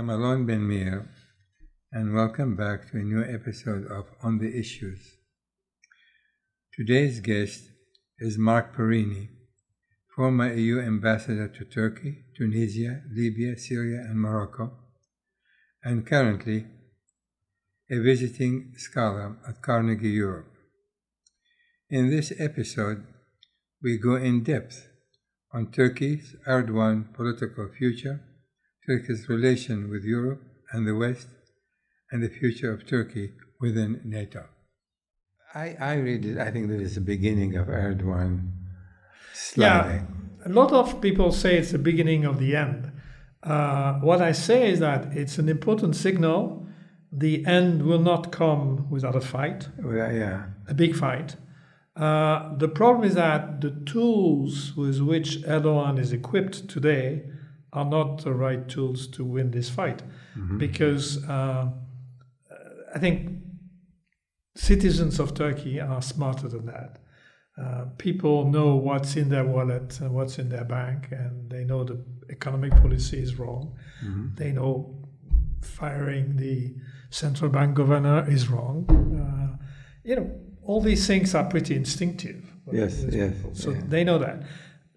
I'm Alon Ben Meir, and welcome back to a new episode of On the Issues. Today's guest is Marc Pierini, former EU ambassador to Turkey, Tunisia, Libya, Syria, and Morocco, and currently a visiting scholar at Carnegie Europe. In this episode, we go in depth on Turkey's Erdogan political future Turkey's relation with Europe and the West, and the future of Turkey within NATO. I, I read it, I think that is the beginning of Erdogan sliding. Yeah, a lot of people say it's the beginning of the end. Uh, what I say is that it's an important signal. The end will not come without a fight, well, yeah. a big fight. Uh, the problem is that the tools with which Erdogan is equipped today are not the right tools to win this fight mm-hmm. because uh, I think citizens of Turkey are smarter than that. Uh, people know what's in their wallet and what's in their bank, and they know the economic policy is wrong. Mm-hmm. They know firing the central bank governor is wrong. Uh, you know, all these things are pretty instinctive. Yes, yes. People. So yeah. they know that.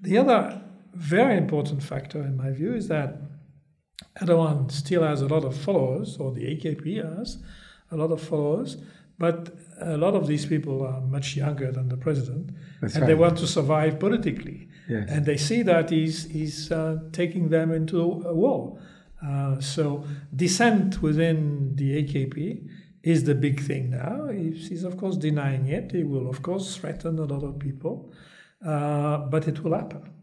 The other very important factor in my view is that Erdogan still has a lot of followers, or the AKP has a lot of followers, but a lot of these people are much younger than the president, That's and right. they want to survive politically. Yes. And they see that he's, he's uh, taking them into a war. Uh, so dissent within the AKP is the big thing now. He's, he's, of course denying it. He will, of course, threaten a lot of people, uh, but it will happen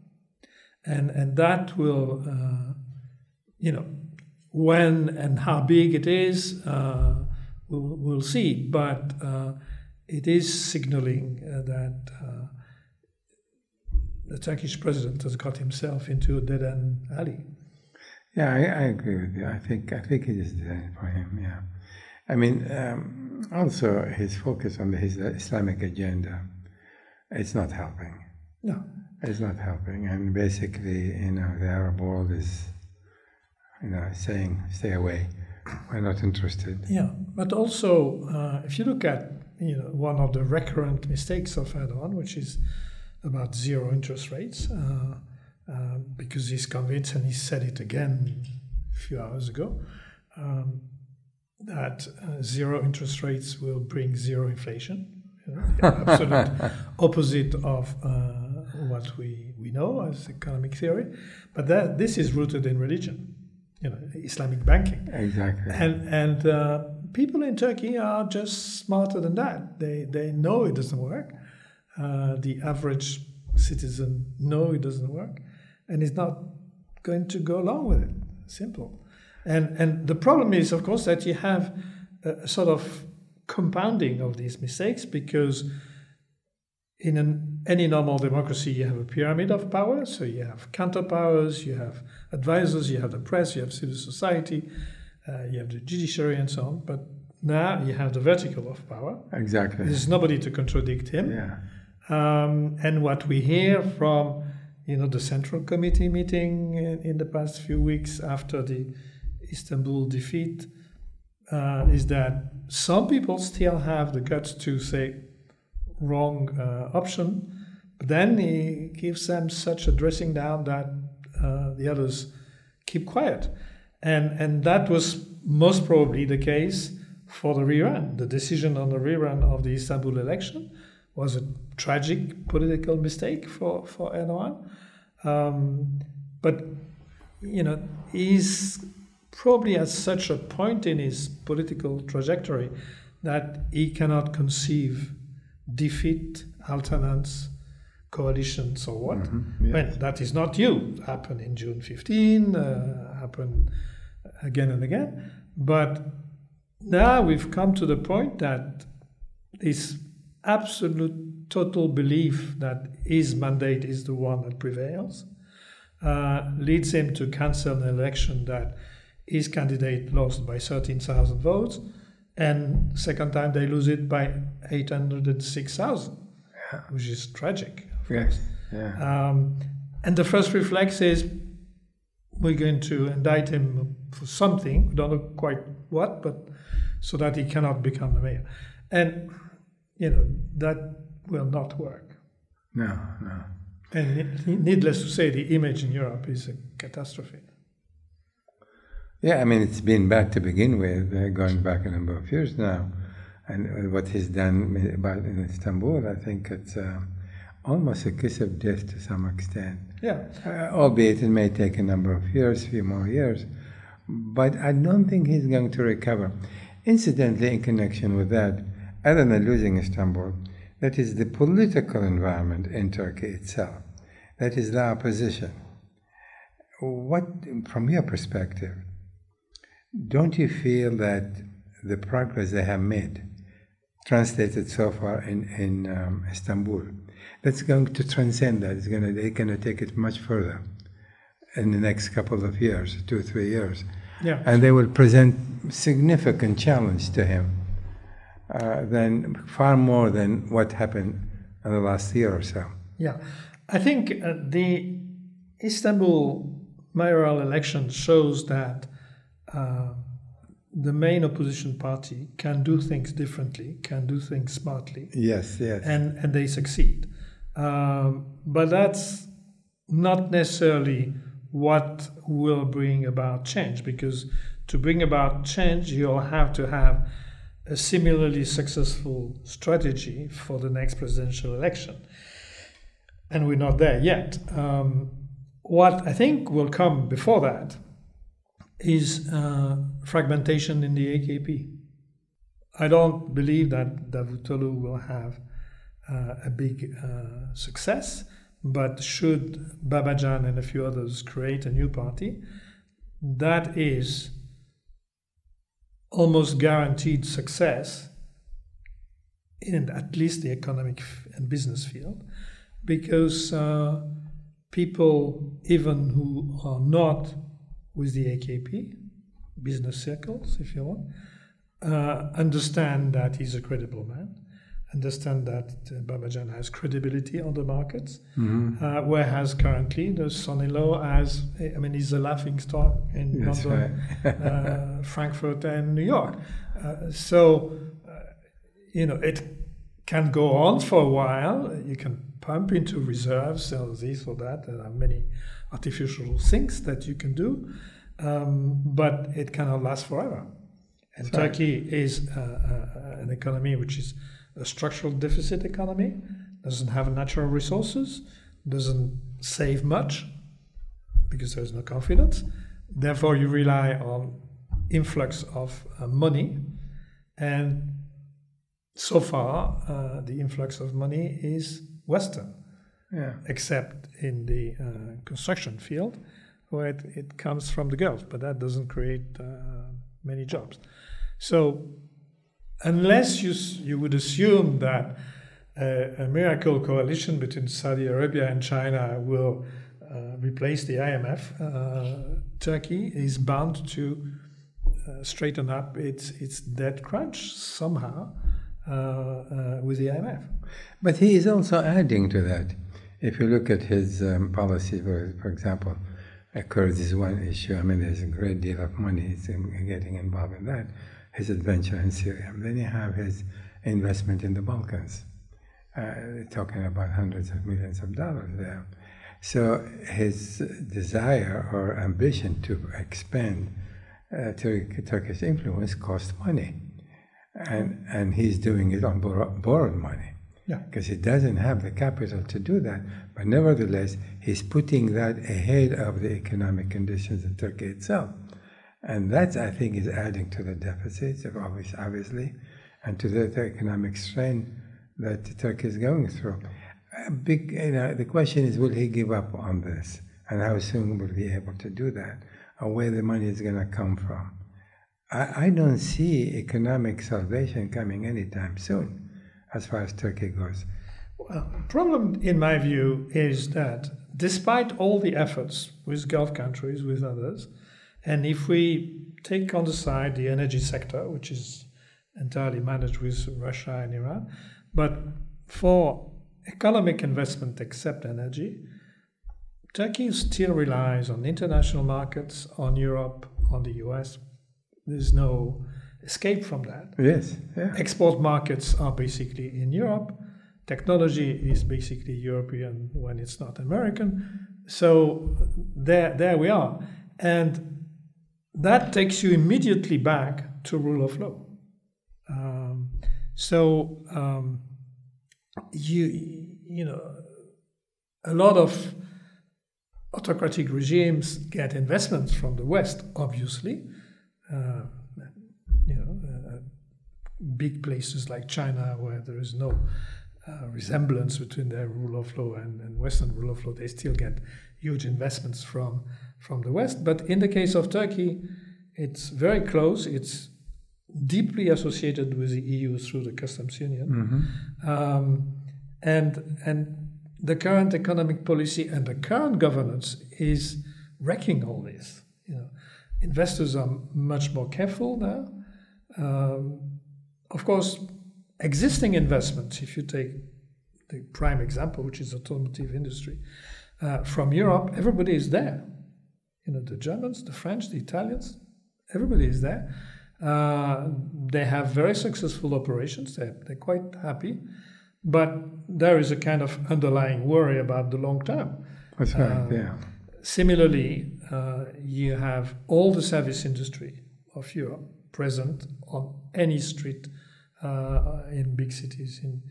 and and that will uh, you know when and how big it is uh, we'll, we'll see but uh, it is signaling uh, that uh, the Turkish president has got himself into a dead end alley. Yeah, I, I, agree with you. I think I think it is dead for him. Yeah, I mean, um, also his focus on the, his Islamic agenda, it's not helping. No, it's not helping. And basically, you know, the Arab world is, you know, saying, stay away. We're not interested. Yeah, but also, uh, if you look at, you know, one of the recurrent mistakes of Erdogan, which is about zero interest rates, uh, uh, because he's convinced, and he said it again a few hours ago, um, that uh, zero interest rates will bring zero inflation. You know, absolute opposite of uh, what we, we know as economic theory, but that this is rooted in religion, you know, Islamic banking. Exactly. And and uh, people in Turkey are just smarter than that. They they know it doesn't work. Uh, the average citizen know it doesn't work, and is not going to go along with it. Simple. And and the problem is, of course, that you have a sort of compounding of these mistakes because in an, any normal democracy, you have a pyramid of power. So you have counterpowers, you have advisors, you have the press, you have civil society, uh, you have the judiciary, and so on. But now you have the vertical of power. Exactly. There's nobody to contradict him. Yeah. Um, and what we hear from you know the central committee meeting in, in the past few weeks after the Istanbul defeat uh, is that some people still have the guts to say wrong uh, option. But then he gives them such a dressing down that uh, the others keep quiet. And, and that was most probably the case for the rerun. The decision on the rerun of the Istanbul election was a tragic political mistake for, for Erdogan. Um, but, you know, he's probably at such a point in his political trajectory that he cannot conceive defeat alternance coalitions or what. Mm-hmm. Yes. Well, that is not you. It happened in June 15, uh, happened again and again. But now we've come to the point that this absolute total belief that his mandate is the one that prevails uh, leads him to cancel an election that his candidate lost by 13,000 votes and second time they lose it by 806,000, yeah. which is tragic. Yes. Yeah. Um, and the first reflex is we're going to indict him for something. We don't know quite what, but so that he cannot become the mayor. And, you know, that will not work. No, no. And needless to say, the image in Europe is a catastrophe. Yeah, I mean, it's been bad to begin with, uh, going back a number of years now. And what he's done about in Istanbul, I think it's uh, almost a kiss of death to some extent. Yeah. Uh, albeit it may take a number of years, a few more years. But I don't think he's going to recover. Incidentally, in connection with that, other than losing Istanbul, that is the political environment in Turkey itself. That is the opposition. What, from your perspective, don't you feel that the progress they have made, translated so far in, in um, Istanbul, that's going to transcend that? It's going to, they're going to take it much further in the next couple of years, two, three years. Yeah. And they will present significant challenge to him uh, than far more than what happened in the last year or so. Yeah, I think uh, the Istanbul mayoral election shows that uh, the main opposition party can do things differently, can do things smartly. Yes, yes. And, and they succeed. Um, but that's not necessarily what will bring about change, because to bring about change, you'll have to have a similarly successful strategy for the next presidential election. And we're not there yet. Um, what I think will come before that is uh, fragmentation in the AKP. I don't believe that Davutoglu will have uh, a big uh, success, but should Babacan and a few others create a new party, that is almost guaranteed success in at least the economic and business field, because uh, people, even who are not with the AKP, business circles, if you want, uh, understand that he's a credible man, understand that uh, Babacan has credibility on the markets, mm-hmm. uh, whereas currently the son-in-law has, I mean, he's a laughing stock in That's London, right. uh, Frankfurt, and New York. Uh, so, uh, you know, it can go on for a while. You can pump into reserves, sell this or that. There are many artificial things that you can do, um, but it cannot last forever. And right. Turkey is uh, uh, an economy which is a structural deficit economy, doesn't have natural resources, doesn't save much because there's no confidence. Therefore, you rely on influx of uh, money, and so far, uh, the influx of money is Western, Yeah. except in the uh, construction field, where it, it comes from the Gulf, but that doesn't create uh, many jobs. So, unless you you would assume that uh, a miracle coalition between Saudi Arabia and China will uh, replace the IMF, uh, Turkey is bound to uh, straighten up its its debt crunch somehow uh, uh, with the IMF. But he is also adding to that. If you look at his um, policy, for, for example, Kurds is one issue. I mean, there's a great deal of money he's getting involved in that. His adventure in Syria. Then you have his investment in the Balkans. Uh, talking about hundreds of millions of dollars there. So his desire or ambition to expand uh, Tur- Turkish influence costs money, and and he's doing it on borrow- borrowed money. Because he doesn't have the capital to do that. But nevertheless, he's putting that ahead of the economic conditions in Turkey itself. And that, I think, is adding to the deficits, of obvious, obviously, and to the, the economic strain that Turkey is going through. Big, you know, the question is, will he give up on this? And how soon will he be able to do that? Or where the money is going to come from? I, I don't see economic salvation coming anytime soon, as far as Turkey goes. Well, the problem, in my view, is that despite all the efforts with Gulf countries, with others, and if we take on the side the energy sector, which is entirely managed with Russia and Iran, but for economic investment except energy, Turkey still relies on international markets, on Europe, on the US. There's no escape from that. Yes. Yeah. Export markets are basically in Europe. Technology is basically European when it's not American. So there, there we are. And that takes you immediately back to rule of law. Um, so um, you, you know, a lot of autocratic regimes get investments from the West, obviously. Uh, you know, uh, big places like China, where there is no uh, resemblance between their rule of law and, and, Western rule of law, they still get huge investments from from the West. But in the case of Turkey, it's very close. It's deeply associated with the EU through the customs union, mm-hmm. um, and and the current economic policy and the current governance is wrecking all this. You know, investors are much more careful now. Um, of course, existing investments, if you take the prime example, which is the automotive industry, uh, from Europe, everybody is there. You know, the Germans, the French, the Italians, everybody is there. Uh, they have very successful operations. They're, they're quite happy. But there is a kind of underlying worry about the long term. That's right, uh, yeah. Similarly, uh, you have all the service industry of Europe present on any street uh, in big cities in,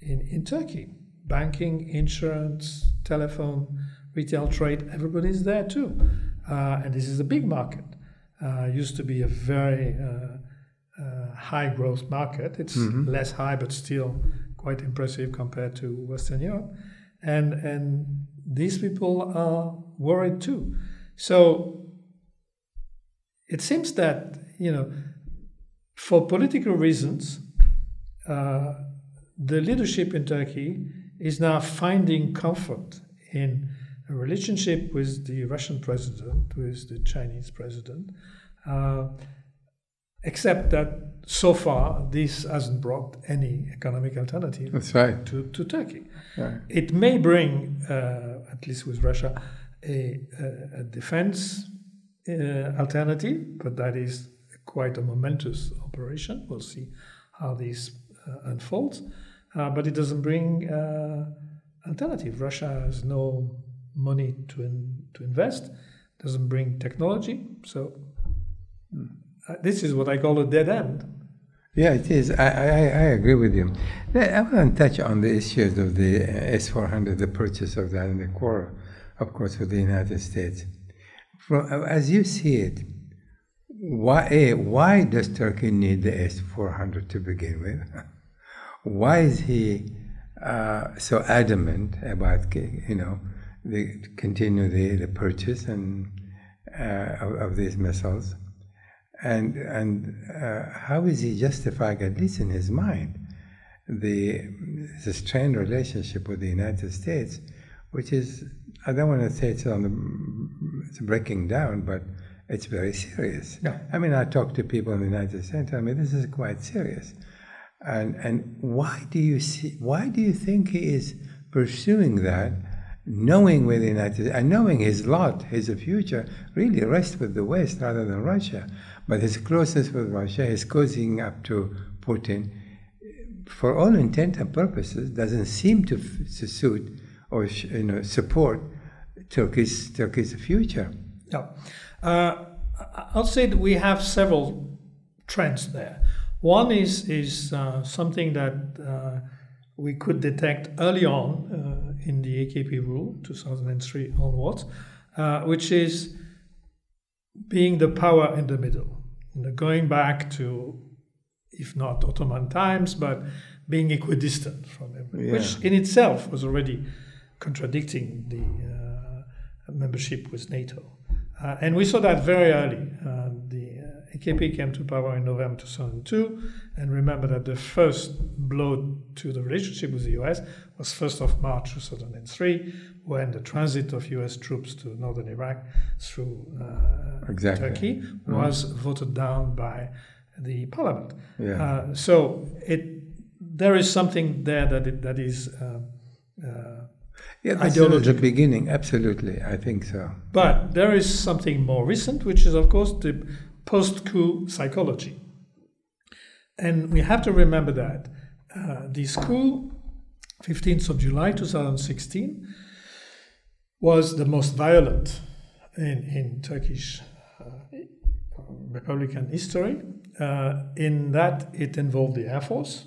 in, in Turkey. Banking, insurance, telephone, retail trade, everybody's there too. Uh, and this is a big market. Uh, used to be a very uh, uh, high growth market. It's mm-hmm. less high, but still quite impressive compared to Western Europe. And, and these people are worried too. So it seems that, you know, for political reasons, uh, the leadership in Turkey is now finding comfort in a relationship with the Russian president, with the Chinese president, uh, except that so far this hasn't brought any economic alternative right. to, to Turkey. Right. It may bring, uh, at least with Russia, a, a, a defense uh, alternative, but that is quite a momentous operation. We'll see how this uh, unfolds. Uh, but it doesn't bring uh, alternative. Russia has no money to in, to invest. Doesn't bring technology. So uh, this is what I call a dead end. Yeah, it is. I, I, I agree with you. I want to touch on the issues of the S 400, the purchase of that, and the core, of course, with the United States. From, as you see it, why, A, why does Turkey need the S 400 to begin with? why is he uh, so adamant about, you know, the, continue the, the purchase and uh, of, of, these missiles? And, and uh, how is he justifying, at least in his mind, the, the strained relationship with the United States, which is, I don't want to say it's on the it's breaking down, but it's very serious. Yeah. I mean, I talk to people in the United States. And I mean, this is quite serious. And and why do you see? Why do you think he is pursuing that, knowing where the United States and knowing his lot, his future, really rests with the West rather than Russia? But his closeness with Russia, his cozying up to Putin, for all intent and purposes, doesn't seem to, to suit or you know support Turkey's Turkey's future. Yeah. Uh, I'll say that we have several trends there. One is is uh, something that uh, we could detect early on uh, in the AKP rule, 2003 onwards, uh, which is being the power in the middle, you know, going back to, if not Ottoman times, but being equidistant from everyone, yeah. which in itself was already contradicting the uh, membership with NATO. Uh, and we saw that very early. Uh, the uh, AKP came to power in November 2002, and remember that the first blow to the relationship with the US was 1st of March 2003, when the transit of US troops to northern Iraq through uh, exactly. Turkey mm-hmm. was mm-hmm. voted down by the parliament. Yeah. Uh, so it there is something there that it, that is Yeah, the ideological. beginning. Absolutely, I think so. But there is something more recent, which is, of course, the post coup psychology. And we have to remember that uh, this coup, 15th of July 2016, was the most violent in, in Turkish uh, Republican history, uh, in that it involved the Air Force,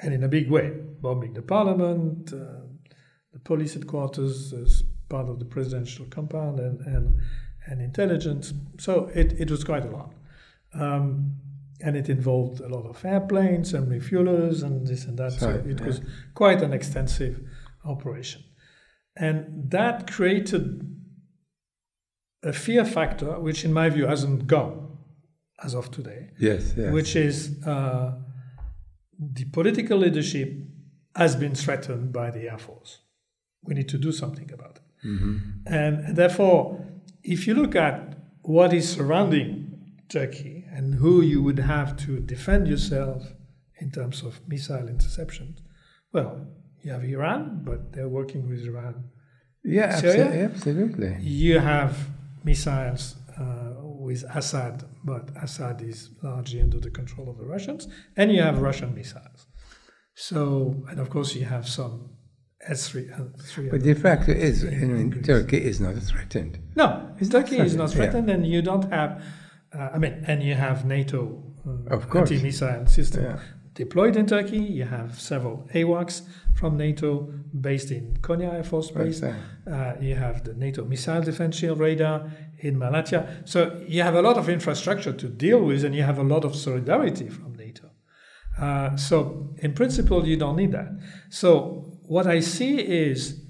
and in a big way, bombing the parliament, uh, the police headquarters as part of the presidential compound, and, and, and intelligence. So it, it was quite a lot. Um, and it involved a lot of airplanes and refuelers and this and that. So it yeah. was quite an extensive operation. And that created a fear factor, which in my view hasn't gone as of today, Yes, yes. which is uh, the political leadership has been threatened by the Air Force. We need to do something about it. Mm-hmm. And, and therefore, if you look at what is surrounding Turkey and who you would have to defend yourself in terms of missile interception, well, you have Iran, but they're working with Iran. yeah, Syria? absolutely. You have missiles uh, with Assad, but Assad is largely under the control of the Russians, and you have Russian missiles. So, and of course, you have some S three and three. But the fact is, I mean, Turkey is not threatened. No, Turkey is not threatened, yeah. and you don't have. Uh, I mean, and you have NATO uh, Of course. anti-missile system Yeah. deployed in Turkey. You have several AWACS from NATO based in Konya Air Force Base. Right, Uh, you have the NATO missile defense shield radar in Malatya. So you have a lot of infrastructure to deal with, and you have a lot of solidarity from NATO. Uh, so in principle, you don't need that. So what I see is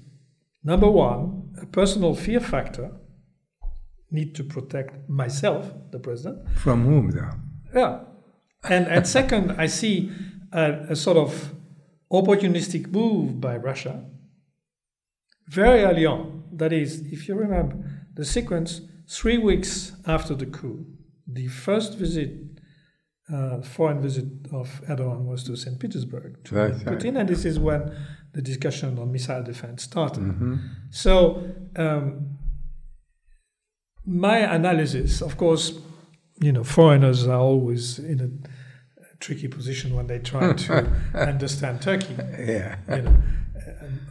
number one, a personal fear factor. Need to protect myself, the president. From whom, though? Yeah. And, and second, I see a, a sort of opportunistic move by Russia very early on. That is, if you remember the sequence, three weeks after the coup, the first visit, uh, foreign visit of Erdogan was to St. Petersburg to Right, Putin, right. and this is when the discussion on missile defense started. Mm-hmm. So, um, my analysis, of course, you know, foreigners are always in a tricky position when they try to understand Turkey. Yeah. You know,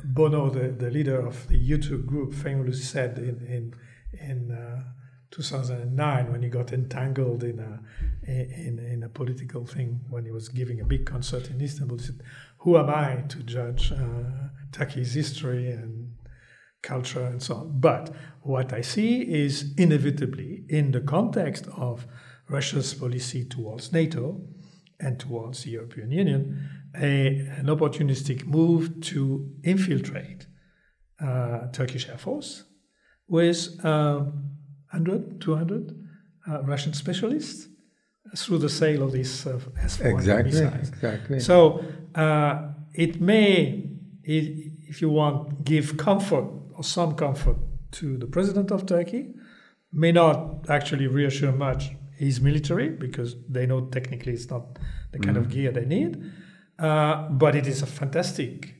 Bono, the, the leader of the U2 group, famously said in in in uh, 2009 when he got entangled in a in, in a political thing when he was giving a big concert in Istanbul. He said, "Who am I to judge uh, Turkey's history and culture and so on?" But what I see is inevitably in the context of Russia's policy towards NATO and towards the European Union, a, an opportunistic move to infiltrate uh, Turkish Air Force with um, 100, 200 uh, Russian specialists through the sale of these uh, S-400 Exactly. Exactly. So uh, it may, if you want, give comfort or some comfort to the president of Turkey. May not actually reassure much his military because they know technically it's not the kind of gear they need. Uh, but it is a fantastic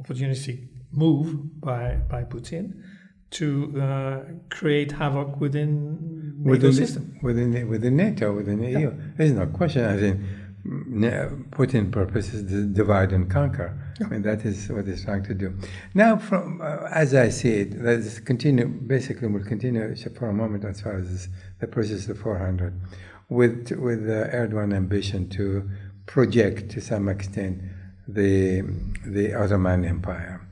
opportunistic move by by Putin to uh, create havoc within within, system. within within NATO, within the EU. There's no question. I think mm, Putin purposes to divide and conquer. I mean that is what he's trying to do. Now, from uh, as I see it, let's continue. Basically, we'll continue for a moment as far as this, the process of 400, with with the Erdogan ambition to project to some extent the the Ottoman Empire.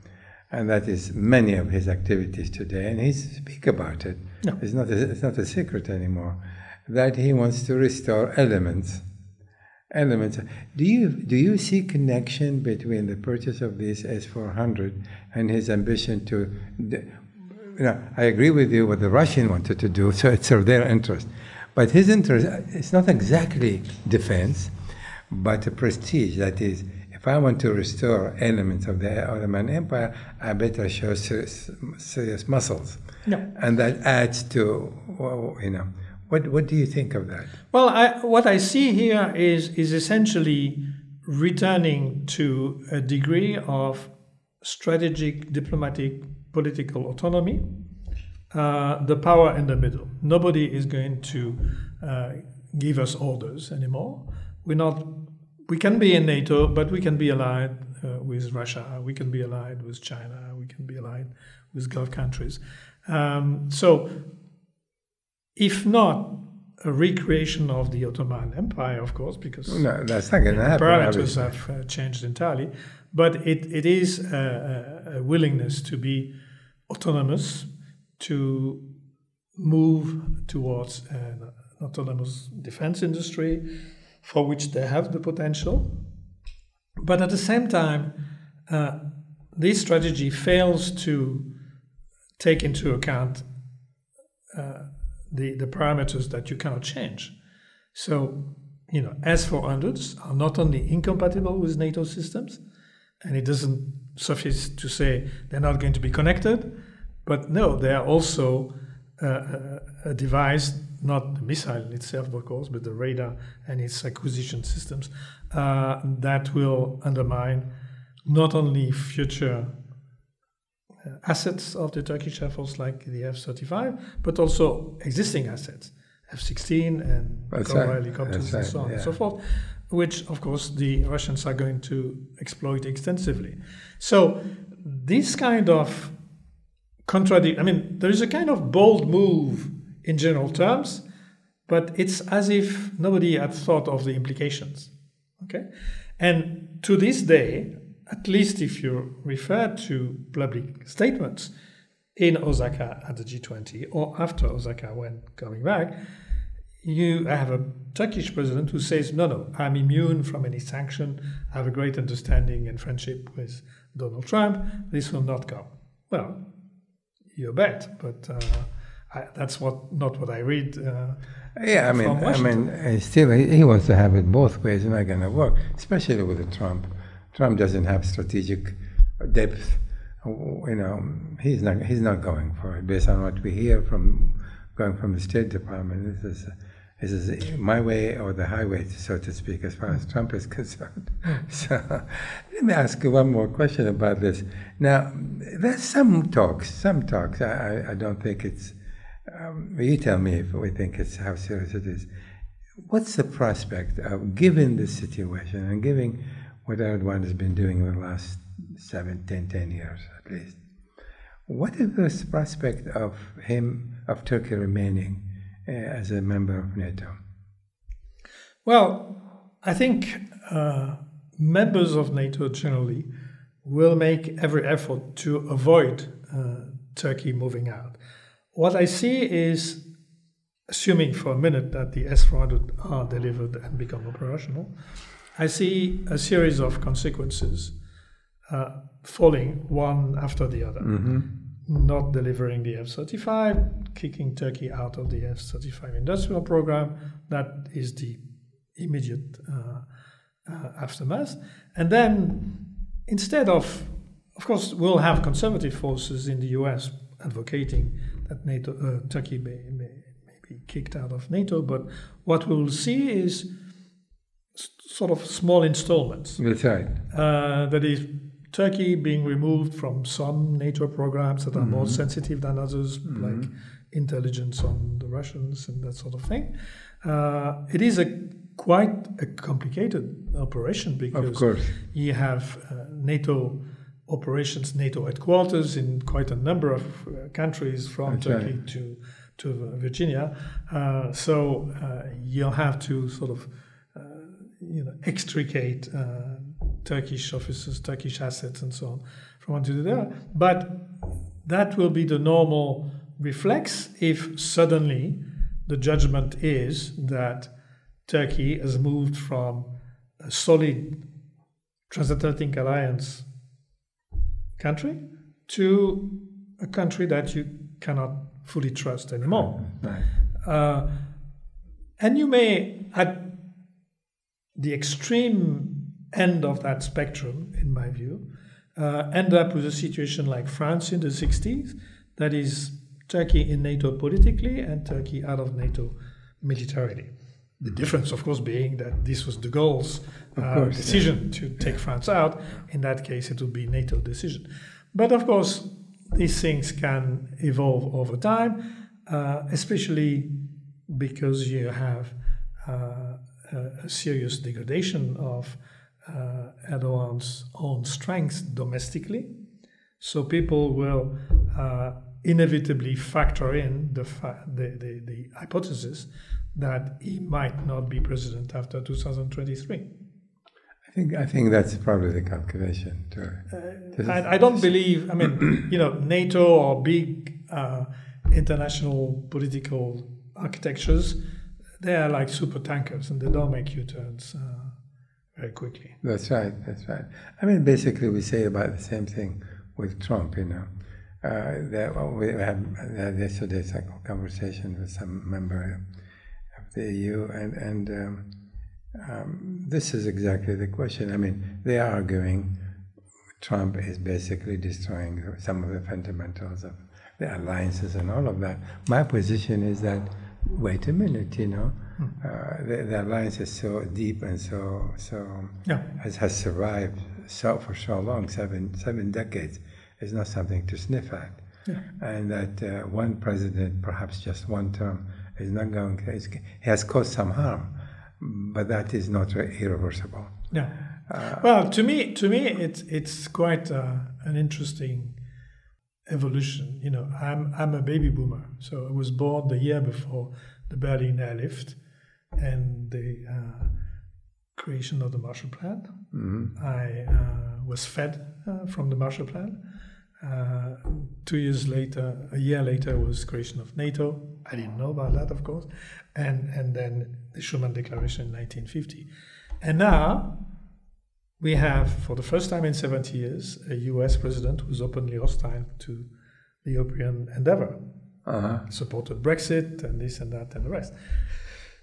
And that is many of his activities today, and he speak about it. No. It's not a, it's not a secret anymore that he wants to restore elements. Elements. Do you do you see connection between the purchase of this S four hundred and his ambition to? You know, I agree with you what the Russian wanted to do, so it's their interest. But his interest it's not exactly defense, but a prestige. That is, if I want to restore elements of the Ottoman Empire, I better show serious, serious muscles No. and that adds to you know what what do you think of that Well, I, what I see here is is essentially returning to a degree of strategic, diplomatic, political autonomy, uh, the power in the middle. Nobody is going to uh, give us orders anymore. We're not. We can be in NATO, but we can be allied uh, with Russia. We can be allied with China. We can be allied with Gulf countries. Um, so, if not a recreation of the Ottoman Empire, of course, because no, that's not going to happen. Parameters have uh, changed entirely, but it, it is a, a, willingness to be autonomous, to move towards an autonomous defense industry, for which they have the potential. But at the same time, uh, this strategy fails to take into account uh, the, the parameters that you cannot change. So, you know, S-400s are not only incompatible with NATO systems, and it doesn't suffice to say they're not going to be connected, but no, they are also uh, uh a device, not the missile itself, of course, but the radar and its acquisition systems uh, that will undermine not only future uh, assets of the Turkish Air Force, like the F 35, but also existing assets, F 16 and Cobra helicopters, and so on yeah. and so forth, which, of course, the Russians are going to exploit extensively. So, this kind of contradict, I mean, there is a kind of bold move in general terms, but it's as if nobody had thought of the implications. Okay? And to this day, at least if you refer to public statements in Osaka at the G20 or after Osaka when coming back, you have a Turkish president who says, no, no, I'm immune from any sanction. I have a great understanding and friendship with Donald Trump. This will not go. Well, you bet, but uh, I, that's what not what I read. Uh, yeah, I mean, I mean, still, he wants to have it both ways. It's not going to work, especially with Trump. Trump doesn't have strategic depth. You know, he's not he's not going for it. Based on what we hear from going from the State Department, this is this is my way or the highway, so to speak, as far as Trump is concerned. so, let me ask you one more question about this. Now, there's some talks, some talks. I, I don't think it's. Um, you tell me if we think it's how serious it is. What's the prospect of, given this situation and given what Erdogan has been doing in the last seven, ten, ten years at least. What is the prospect of him, of Turkey remaining uh, as a member of NATO? Well, I think uh, members of NATO generally will make every effort to avoid uh, Turkey moving out. What I see is, assuming for a minute that the S 400 are delivered and become operational, I see a series of consequences uh, falling one after the other. Mm-hmm. Not delivering the F 35, kicking Turkey out of the F 35 industrial program. That is the immediate uh, uh, aftermath. And then, instead of, of course, we'll have conservative forces in the US advocating that NATO, uh, Turkey may, may, may be kicked out of NATO, but what we'll see is sort of small installments. That's right. Uh, that is, Turkey being removed from some NATO programs that are mm-hmm. more sensitive than others, mm-hmm. like intelligence on the Russians and that sort of thing. Uh, it is a quite a complicated operation because you have uh, NATO operations, NATO headquarters in quite a number of uh, countries from That's Turkey to to Virginia. Uh, so uh, you'll have to sort of you know, extricate uh, Turkish officers, Turkish assets, and so on from one to the other. But that will be the normal reflex if suddenly the judgment is that Turkey has moved from a solid transatlantic alliance country to a country that you cannot fully trust anymore. Right. Uh, and you may, at the extreme end of that spectrum, in my view, uh, end up with a situation like France in the 60s, that is Turkey in NATO politically and Turkey out of NATO militarily. The difference, of course, being that this was de Gaulle's uh, course, decision yeah. to take France out. In that case, it would be NATO decision. But of course, these things can evolve over time, uh, especially because you have uh, a, serious degradation of uh, Erdogan's own strengths domestically. So people will uh, inevitably factor in the, fa- the, the, the hypothesis that he might not be president after 2023. I think I think that's probably the calculation. To, to- I, I don't believe, I mean, you know, NATO or big uh, international political architectures, they are like super tankers and they don't make U turns uh, very quickly. That's right. That's right. I mean, basically, we say about the same thing with Trump. You know, uh, that we had, had yesterday a conversation with some member the EU, and and um, um, this is exactly the question. I mean, they are arguing Trump is basically destroying some of the fundamentals of the alliances and all of that. My position is that wait a minute, you know, uh, the, the alliance is so deep and so so Yeah. has, has survived so for so long, seven seven decades, is not something to sniff at, Yeah. and that uh, one president, perhaps just one term, is not going. Is, has caused some harm, but that is not irreversible. Yeah. well, to me, to me, it's it's quite uh, an interesting evolution. You know, I'm I'm a baby boomer, so I was born the year before the Berlin airlift and the uh, creation of the Marshall Plan. I uh, was fed uh, from the Marshall Plan. Uh, two years later, a year later, was creation of NATO. I didn't know about that, of course, and and then the Schuman Declaration in 1950, and now we have, for the first time in 70 years, a US president who's openly hostile to the European endeavor, Uh-huh. supported Brexit and this and that and the rest.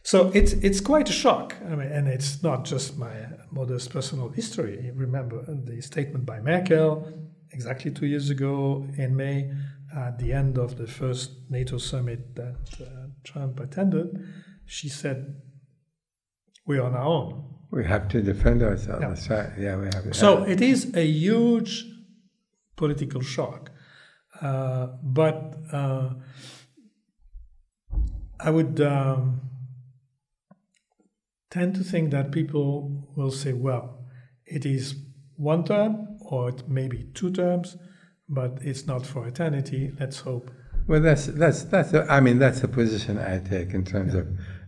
So it's it's quite a shock. I mean, and it's not just my modest personal history. Remember the statement by Merkel exactly two years ago in May, at the end of the first NATO summit that uh, Trump attended. She said, "We're on our own." We have to defend ourselves. Yeah. That's right. Yeah, we have. So it is a huge political shock. Uh, but uh, I would um, tend to think that people will say, well, it is one term or maybe two terms, but it's not for eternity. Let's hope. Well, that's that's that's. A, I mean, that's the position I take in terms of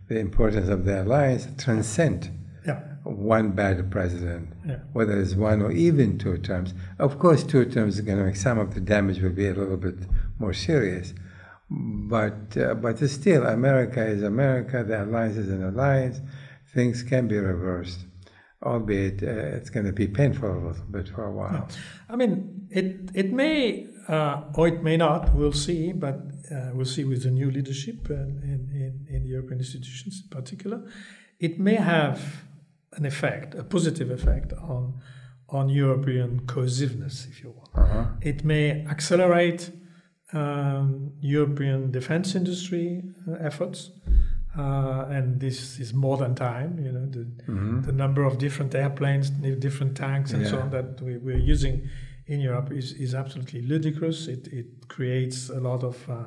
the importance of the alliance. Transcend Yeah. one bad president, Yeah. whether it's one or even two terms. Of course, two terms are going to make some of the damage will be a little bit more serious, but uh, but still, America is America. The alliance is an alliance. Things can be reversed, albeit uh, it's going to be painful a little bit for a while. I mean, it it may uh, or it may not. We'll see, but uh, we'll see with the new leadership in, in, in the European institutions in particular. It may have an effect, a positive effect on on European cohesiveness, if you want. Uh-huh. It may accelerate um, European defense industry uh, efforts. Uh, and this is more than time, you know, the, the number of different airplanes, different tanks, and so on that we, we're using in Europe is, is absolutely ludicrous. It, it creates a lot of uh,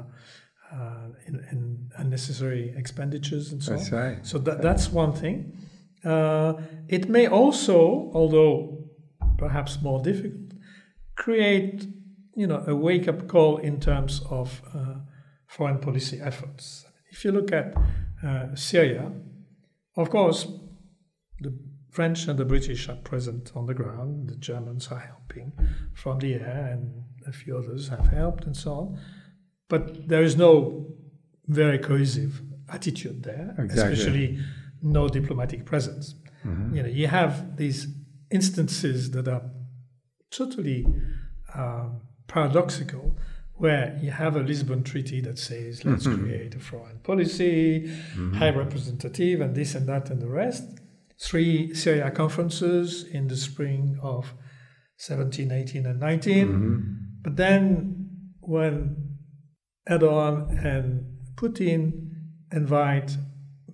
uh, in, in unnecessary expenditures and so That's on. right. So that, that's one thing. Uh, it may also, although perhaps more difficult, create you know a wake up call in terms of uh, foreign policy efforts. If you look at uh, Syria, of course, the French and the British are present on the ground. The Germans are helping from the air, and a few others have helped, and so on. But there is no very cohesive attitude there, Exactly. especially no diplomatic presence. You know, you have these instances that are totally um, paradoxical, where you have a Lisbon Treaty that says let's mm-hmm. create a foreign policy, mm-hmm. high representative, and this and that and the rest. Three Syria conferences in the spring of 17, 18, and 19. Mm-hmm. But then when Erdogan and Putin invite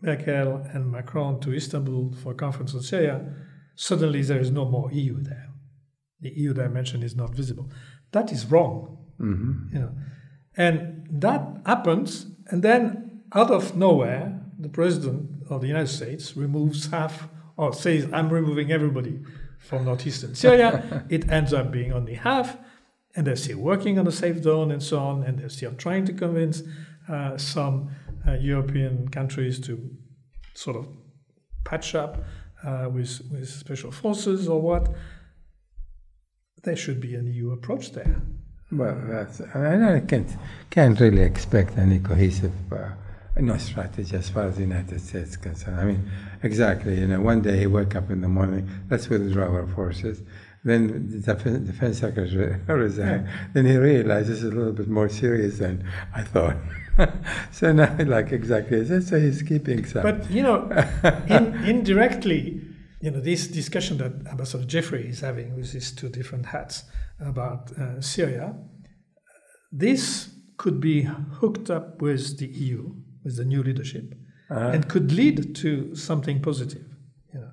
Merkel and Macron to Istanbul for a conference on Syria, suddenly there is no more EU there. The EU dimension is not visible. That is wrong. Mm-hmm. You know, and that happens, and then out of nowhere, the president of the United States removes half, or says, "I'm removing everybody from northeastern Syria." it ends up being only half, and they're still working on a safe zone and so on, and they're still trying to convince uh, some uh, European countries to sort of patch up uh, with with special forces or what. There should be an EU approach there. Well, that's, I I can't, can't really expect any cohesive uh, no strategy as far as the United States is concerned. I mean, exactly, you know, one day he wake up in the morning, let's withdraw our forces. Then the defense, defense secretary resigned. Then he realized this is a little bit more serious than I thought. so now, like exactly, so he's keeping some. But you know, in, indirectly, you know, this discussion that Ambassador Jeffrey is having with his two different hats about uh, Syria, this could be hooked up with the EU, with the new leadership, Uh-huh. and could lead to something positive. You know,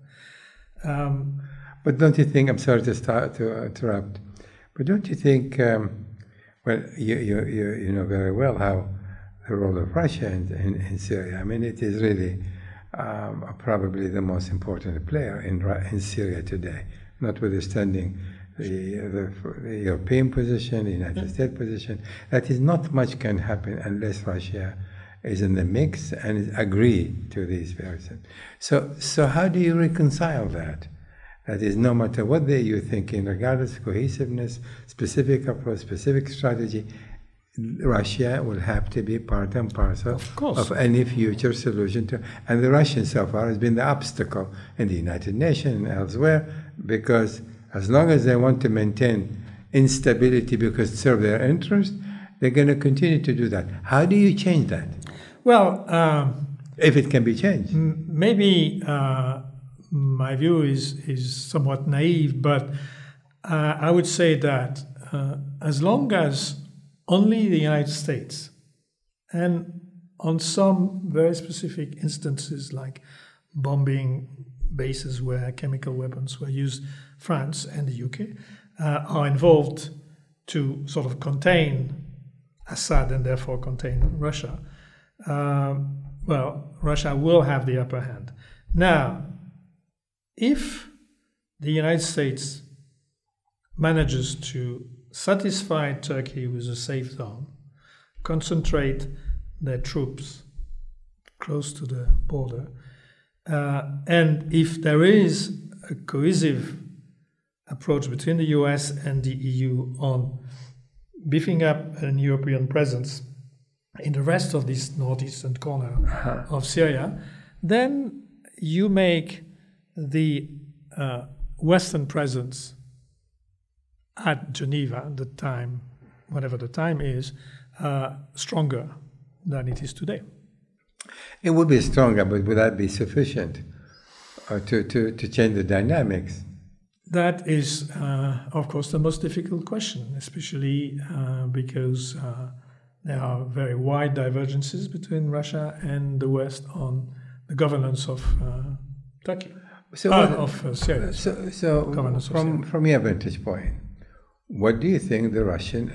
um, But don't you think? I'm sorry to start to interrupt, but don't you think? Um, well, you, you you you know very well how the role of Russia in, in, in Syria. I mean, it is really um, probably the most important player in in Syria today, notwithstanding the, the, the European position, the United mm. States position. That is not much can happen unless Russia is in the mix and is agree to these person. So so how do you reconcile that? That is, no matter what they you're thinking, regardless of cohesiveness, specific approach, specific strategy, Russia will have to be part and parcel Of course. any future solution to. And the Russian so far has been the obstacle in the United Nations and elsewhere because as long as they want to maintain instability because it serves their interest, they're going to continue to do that. How do you change that? well, um, If it can be changed. M- maybe uh, my view is is somewhat naive, but uh, I would say that uh, as long as only the United States, and on some very specific instances like bombing bases where chemical weapons were used, France and the UK uh, are involved to sort of contain Assad and therefore contain Russia um, well, Russia will have the upper hand. Now, if the United States manages to satisfy Turkey with a safe zone, concentrate their troops close to the border, uh, and if there is a cohesive approach between the US and the EU on beefing up an European presence in the rest of this northeastern corner of Syria, then you make the uh, Western presence at Geneva, the time, whatever the time is, uh, stronger than it is today. It would be stronger, but would that be sufficient uh, to, to, to change the dynamics? That is, uh, of course, the most difficult question, especially uh, because uh, there are very wide divergences between Russia and the West on the governance of uh, Turkey, So, uh, what- of uh, Syria. so, so Governance of from, from your vantage point, what do you think the Russian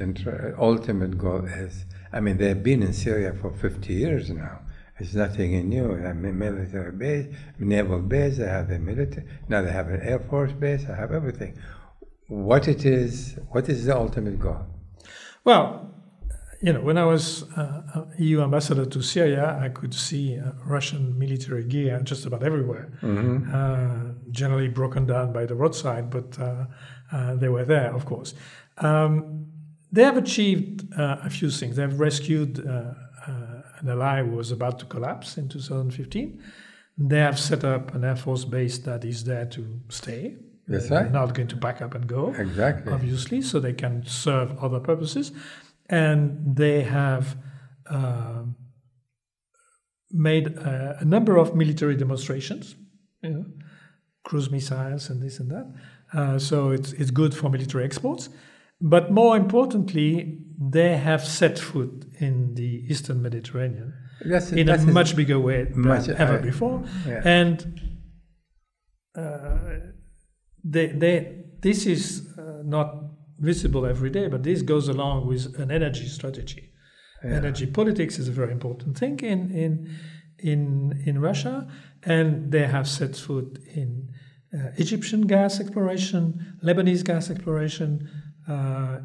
ultimate goal is? I mean, they've been in Syria for 50 years now. It's nothing in new. They have a military base, naval base, they have the military, now they have an air force base, I have everything. What it is, what is the ultimate goal? Well, you know, when I was uh, EU ambassador to Syria, I could see uh, Russian military gear just about everywhere, uh, generally broken down by the roadside, but uh, uh, they were there, of course. Um, they have achieved uh, a few things. They've rescued uh, uh, an ally who was about to collapse in 2015. They have set up an Air Force base that is there to stay. That's They're right. not going to back up and go Exactly. obviously, so they can serve other purposes. And they have um, made a, a number of military demonstrations, you know, cruise missiles and this and that. Uh, so it's, it's good for military exports. But more importantly, they have set foot in the Eastern Mediterranean That's, in that's a much bigger way than much- ever I- before, yeah. and uh, they, they, this is uh, not visible every day, but this goes along with an energy strategy. Energy politics is a very important thing in in in in Russia, and they have set foot in uh, Egyptian gas exploration, Lebanese gas exploration, uh,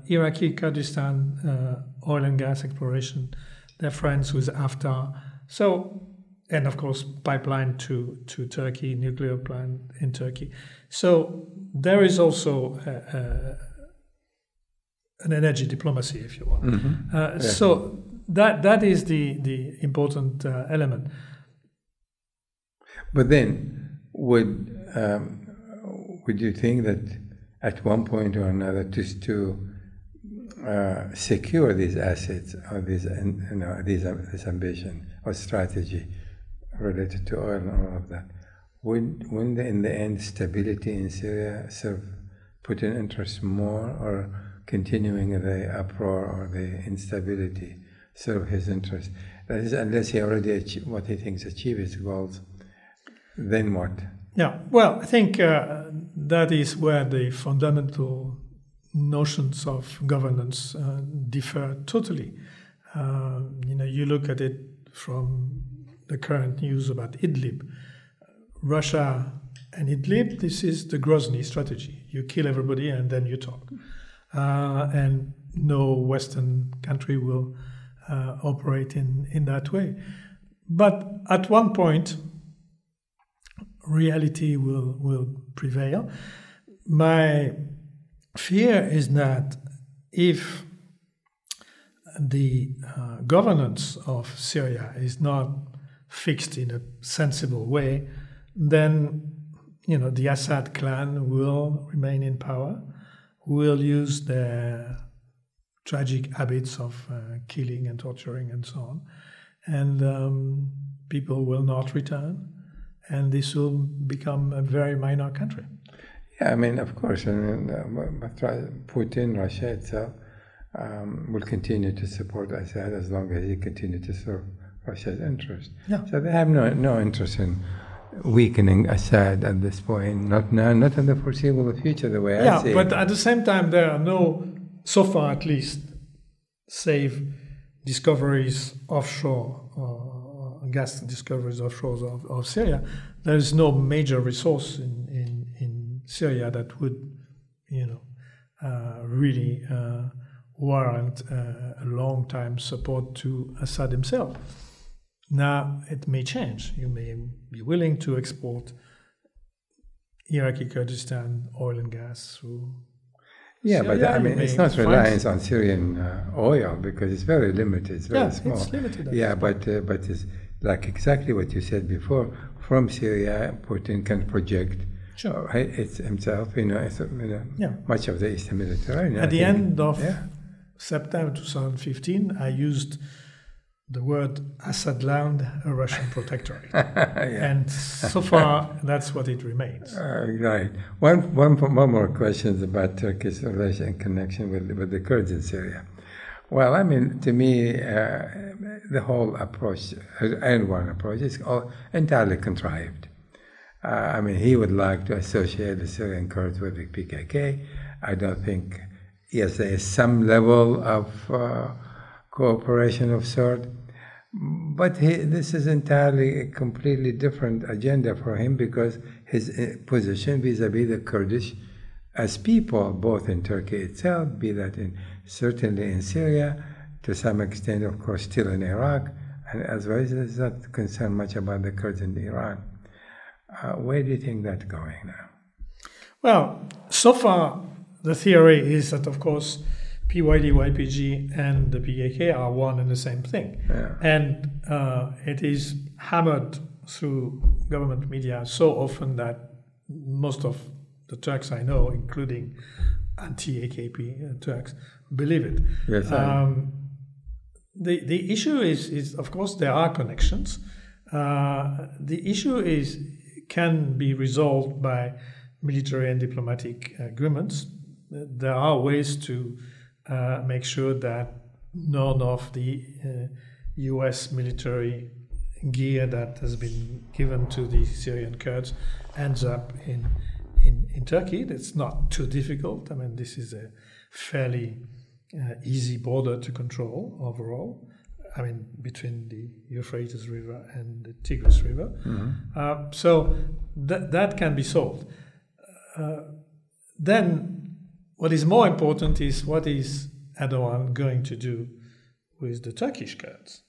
Iraqi Kurdistan uh, oil and gas exploration. They're friends with Haftar, so and of course pipeline to to Turkey, nuclear plant in Turkey. So there is also uh, uh, an energy diplomacy, if you want. Uh, So that that is the the important uh, element. But then, would um, would you think that at one point or another, just to uh, secure these assets or these you know uh, this ambition or strategy related to oil and all of that, would wouldn't in the end stability in Syria serve Putin interest more or continuing the uproar or the instability serve his interest? That is, unless he already achieved what he thinks achieve his goals, then what? Yeah, well, I think uh, that is where the fundamental notions of governance uh, differ totally. Uh, you know, you look at it from the current news about Idlib. Russia and Idlib, this is the Grozny strategy. You kill everybody and then you talk. Uh, and no Western country will uh, operate in, in that way. But at one point, reality will, will prevail. My fear is that if the uh, governance of Syria is not fixed in a sensible way, then you know the Assad clan will remain in power, will use their tragic habits of uh, killing and torturing and so on, and um, people will not return, and this will become a very minor country. Yeah, I mean, of course, and uh, Putin, Russia itself, um, will continue to support Assad as long as he continues to serve Russia's interest. Yeah. So they have no no interest in weakening Assad at this point. Not now, not in the foreseeable future. The way I see. yeah, but at the same time, there are no, so far at least, save discoveries offshore, uh, gas discoveries offshore of, of Syria. There is no major resource in, in, in Syria that would, you know, uh, really uh, warrant uh, a long time support to Assad himself. Now it may change. You may be willing to export Iraqi Kurdistan oil and gas through. yeah, but I mean, it's not reliance on Syrian uh, oil because it's very limited. It's very Yeah, small. it's limited. Yeah, but uh, but it's like exactly what you said before. From Syria, Putin can project Sure. uh, it's himself. You know, it's, you know Yeah. much of the Eastern Mediterranean. I At the think. end of yeah, September 2015, I used the word Assadland, a Russian protectorate. And so far, that's what it remains. uh, right. One, one, one more question about Turkey's relation connection with with the Kurds in Syria. Well, I mean, to me, uh, the whole approach, uh, Erdogan approach, is all entirely contrived. Uh, I mean, he would like to associate the Syrian Kurds with the PKK. I don't think, yes, there is some level of uh, cooperation of sort, but he, this is entirely a completely different agenda for him because his uh, position vis-à-vis the Kurdish as people, both in Turkey itself, be that in certainly in Syria, to some extent, of course, still in Iraq, and as well as not concern much about the Kurds in Iran. Uh, where do you think that's going now? Well, so far, the theory is that, of course, PYD, YPG, and the PKK are one and the same thing. Yeah. And uh, it is hammered through government media so often that most of the Turks I know, including anti AKP Turks, believe it. Yes, Um, the, the issue is, is, of course, there are connections. Uh, the issue is can be resolved by military and diplomatic agreements. there are ways to uh, make sure that none of the U.S. Uh, military gear that has been given to the Syrian Kurds ends up in in, in Turkey. It's not too difficult. I mean, this is a fairly uh, easy border to control overall. I mean, between the Euphrates River and the Tigris River. Mm-hmm. Uh, so that that can be solved. Uh, then, what is more important is what is Erdogan going to do with the Turkish Kurds?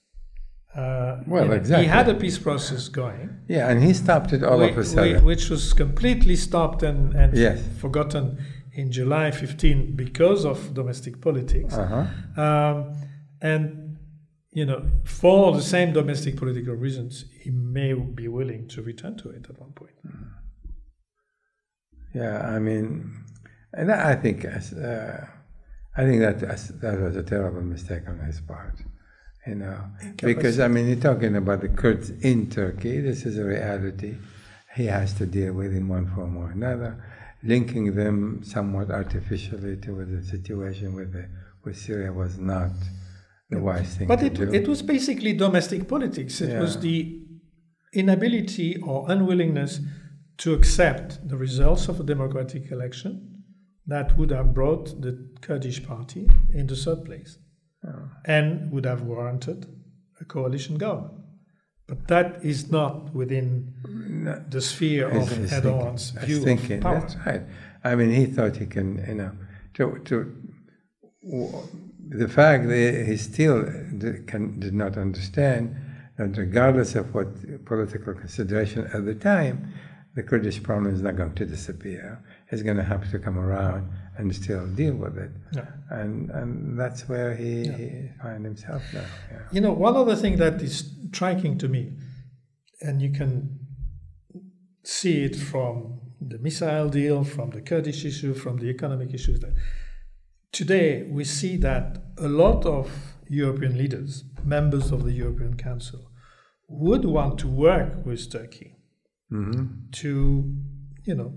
Uh, well, exactly. He had a peace process going. Yeah, and he stopped it all we, of a sudden. Which was completely stopped and, and yes. forgotten in July 15 because of domestic politics. Uh-huh. Um, and, you know, for the same domestic political reasons, he may be willing to return to it at one point. Yeah, I mean, and I think, uh, I think that that was a terrible mistake on his part you know, because I mean, you're talking about the Kurds in Turkey. This is a reality. He has to deal with in one form or another, linking them somewhat artificially to the situation with the, with Syria was not the wise thing but it, do. it was basically domestic politics. It yeah. was the inability or unwillingness to accept the results of a democratic election that would have brought the Kurdish party in the third place oh. and would have warranted a coalition government. But that is not within no, the sphere of Erdogan's view thinking, of power. That's right. I mean, he thought he can, you know, to, to the fact that he still did, can, did not understand that regardless of what political consideration at the time, the Kurdish problem is not going to disappear. It's going to have to come around and still deal with it. Yeah. And and that's where he, yeah. he finds himself now. Yeah. You know, one other thing that is striking to me, and you can see it from the missile deal, from the Kurdish issue, from the economic issues that today we see that a lot of European leaders, members of the European Council, would want to work with Turkey mm-hmm. to, you know,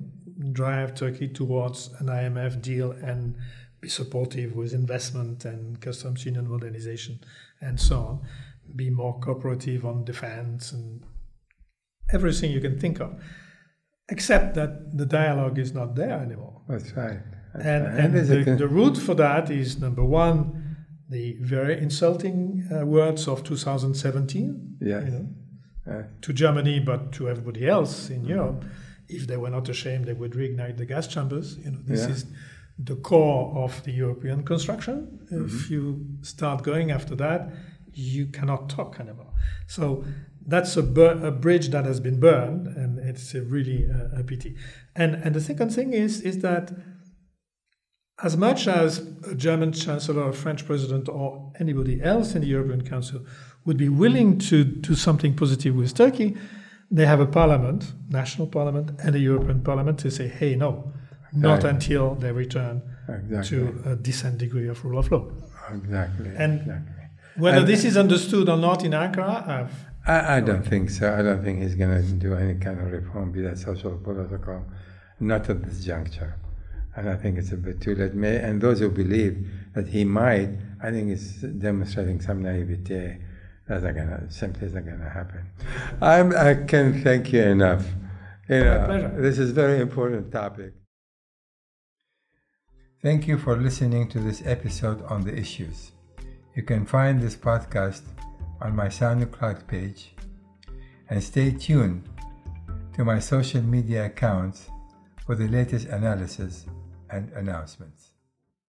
drive Turkey towards an IMF deal and be supportive with investment and customs union modernization and so on, be more cooperative on defense and everything you can think of. Except that the dialogue is not there anymore. That's right. That's and, right. and, and the, the root for that is number one, the very insulting uh, words of 2017. Yes. You know, uh, to Germany, but to everybody else in Europe if they were not ashamed, they would reignite the gas chambers. You know, this yeah. is the core of the European construction. Mm-hmm. If you start going after that, you cannot talk anymore. So that's a, bur- a bridge that has been burned, and it's a really a, a pity. And and the second thing is is that as much as a German chancellor, a French president, or anybody else in the European Council would be willing to do something positive with Turkey, they have a parliament, national parliament, and a European parliament to say, hey, no, not until they return exactly. to a decent degree of rule of law. Exactly. And exactly. whether and this is understood or not in Ankara, I've I, I don't think so. I don't think he's going to do any kind of reform, be that social or political, not at this juncture. And I think it's a bit too late. And those who believe that he might, I think it's demonstrating some naivete that's not gonna simply isn't gonna happen. I'm, I can thank you enough. You know, My pleasure. This is a very important topic. Thank you for listening to this episode on the issues. You can find this podcast on my SoundCloud page and stay tuned to my social media accounts for the latest analysis and announcements.